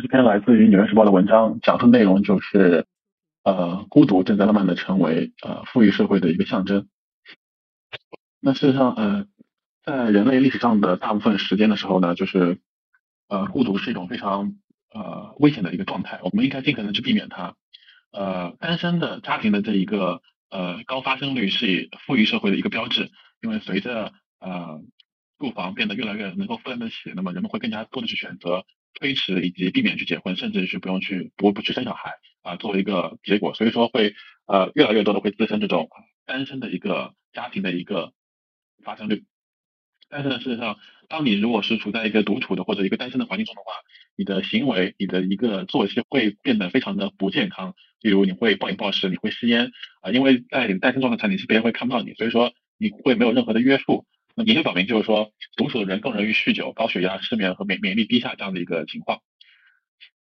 这篇来自于《纽约时报》的文章，讲述内容就是，呃，孤独正在慢慢的成为呃富裕社会的一个象征。那事实上，呃，在人类历史上的大部分时间的时候呢，就是呃，孤独是一种非常呃危险的一个状态，我们应该尽可能去避免它。呃，单身的家庭的这一个呃高发生率是富裕社会的一个标志，因为随着呃住房变得越来越能够负担得起，那么人们会更加多的去选择推迟以及避免去结婚，甚至是不用去不不去生小孩啊，作为一个结果，所以说会呃越来越多的会滋生这种单身的一个家庭的一个发生率。但是呢，事实上，当你如果是处在一个独处的或者一个单身的环境中的话，你的行为、你的一个作息会变得非常的不健康。比如你会暴饮暴食，你会吸烟啊，因为在你单身状态下，你是别人会看不到你，所以说你会没有任何的约束。那研究表明，就是说独处的人更容易酗酒、高血压、失眠和免免疫力低下这样的一个情况。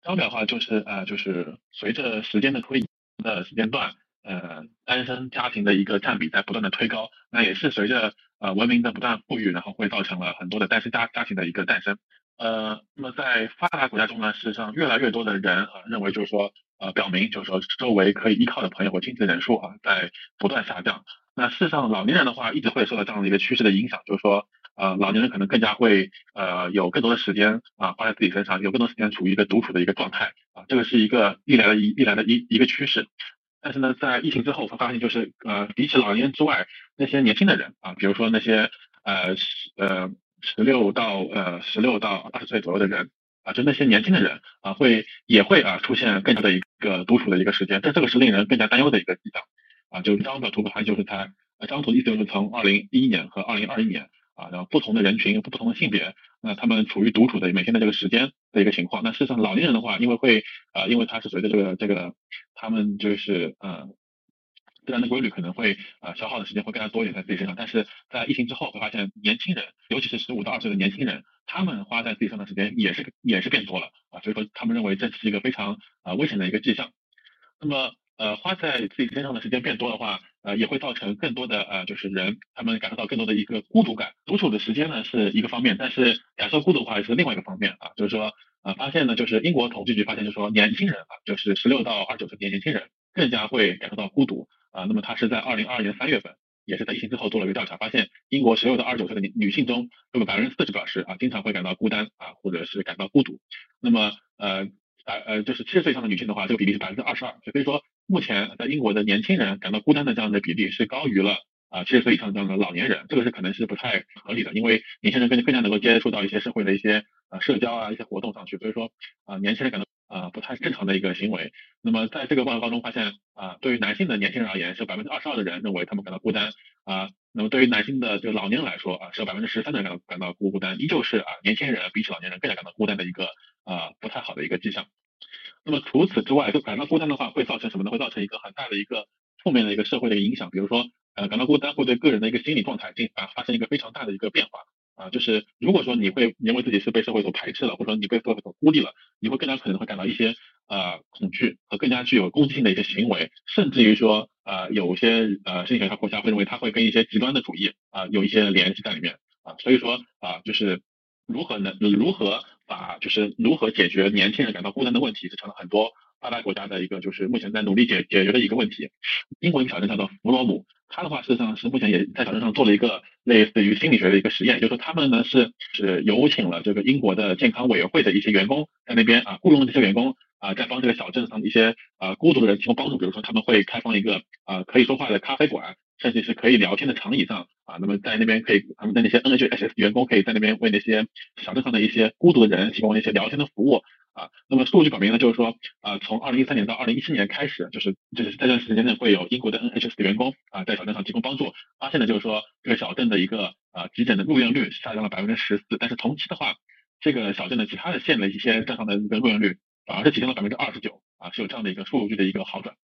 张表的话就是呃，就是随着时间的推移的时间段，呃，单身家庭的一个占比在不断的推高，那也是随着呃文明的不断富裕，然后会造成了很多的单身家家庭的一个诞生。呃，那么在发达国家中呢，事实上越来越多的人啊认为就是说呃表明就是说周围可以依靠的朋友或亲戚的人数啊在不断下降。那事实上老年人的话一直会受到这样的一个趋势的影响，就是说呃老年人可能更加会呃有更多的时间啊花在自己身上，有更多时间处于一个独处的一个状态啊，这个是一个历来的一历来的一一个趋势。但是呢，在疫情之后，会发现就是呃比起老年人之外，那些年轻的人啊，比如说那些呃呃。十六到呃十六到二十岁左右的人啊，就那些年轻的人啊，会也会啊出现更多的一个独处的一个时间，但这个是令人更加担忧的一个迹象啊。就这张图图它就是它，这张图的意思就是从二零一一年和二零二一年啊，然后不同的人群、不同的性别，那他们处于独处的每天的这个时间的一个情况。那事实上，老年人的话，因为会啊，因为他是随着这个这个，他们就是呃。自然的规律可能会呃消耗的时间会更加多一点在自己身上，但是在疫情之后会发现年轻人，尤其是十五到二十岁的年轻人，他们花在自己身上的时间也是也是变多了啊，所以说他们认为这是一个非常啊危险的一个迹象。那么呃花在自己身上的时间变多的话，呃也会造成更多的呃就是人他们感受到更多的一个孤独感。独处的时间呢是一个方面，但是感受孤独的话是另外一个方面啊，就是说呃发现呢就是英国统计局发现就是说年轻人啊就是十六到二十九岁的年轻人更加会感受到孤独。啊，那么他是在二零二二年三月份，也是在疫情之后做了一个调查，发现英国十六到二十九岁的女女性中，有百分之四十表示啊，经常会感到孤单啊，或者是感到孤独。那么呃，百呃就是七十岁以上的女性的话，这个比例是百分之二十二。所以说，目前在英国的年轻人感到孤单的这样的比例是高于了啊七十岁以上这样的老年人，这个是可能是不太合理的，因为年轻人更更加能够接触到一些社会的一些呃社交啊一些活动上去，所以说啊年轻人感到。啊，不太正常的一个行为。那么在这个报告当中发现，啊，对于男性的年轻人而言，是百分之二十二的人认为他们感到孤单。啊，那么对于男性的这个老年人来说，啊，是有百分之十三的人感到感到孤孤单，依旧是啊，年轻人比起老年人更加感到孤单的一个啊不太好的一个迹象。那么除此之外，就感到孤单的话，会造成什么呢？会造成一个很大的一个负面的一个社会的一个影响。比如说，呃，感到孤单会对个人的一个心理状态进啊发生一个非常大的一个变化。啊，就是如果说你会认为自己是被社会所排斥了，或者说你被社会所孤立了，你会更加可能会感到一些呃恐惧和更加具有攻击性的一些行为，甚至于说呃有些呃心理学家国家会认为他会跟一些极端的主义啊有一些联系在里面啊，所以说啊就是如何能如何把就是如何解决年轻人感到孤单的问题，是成了很多发达国家的一个就是目前在努力解解决的一个问题。英国一个小镇叫做弗罗姆。他的话，事实上是目前也在小镇上做了一个类似于心理学的一个实验，就是说他们呢是是有请了这个英国的健康委员会的一些员工在那边啊，雇佣了这些员工啊，在帮这个小镇上的一些啊孤独的人提供帮助，比如说他们会开放一个啊可以说话的咖啡馆，甚至是可以聊天的长椅上啊，那么在那边可以他们的那些 NHS 员工可以在那边为那些小镇上的一些孤独的人提供一些聊天的服务。啊，那么数据表明呢，就是说，啊，从二零一三年到二零一七年开始，就是就是在这段时间内会有英国的 NHS 的员工啊，在小镇上提供帮助，发现呢，就是说这个小镇的一个啊急诊的入院率下降了百分之十四，但是同期的话，这个小镇的其他的县的一些镇上的一个入院率反而是提升了百分之二十九啊，是有这样的一个数据的一个好转。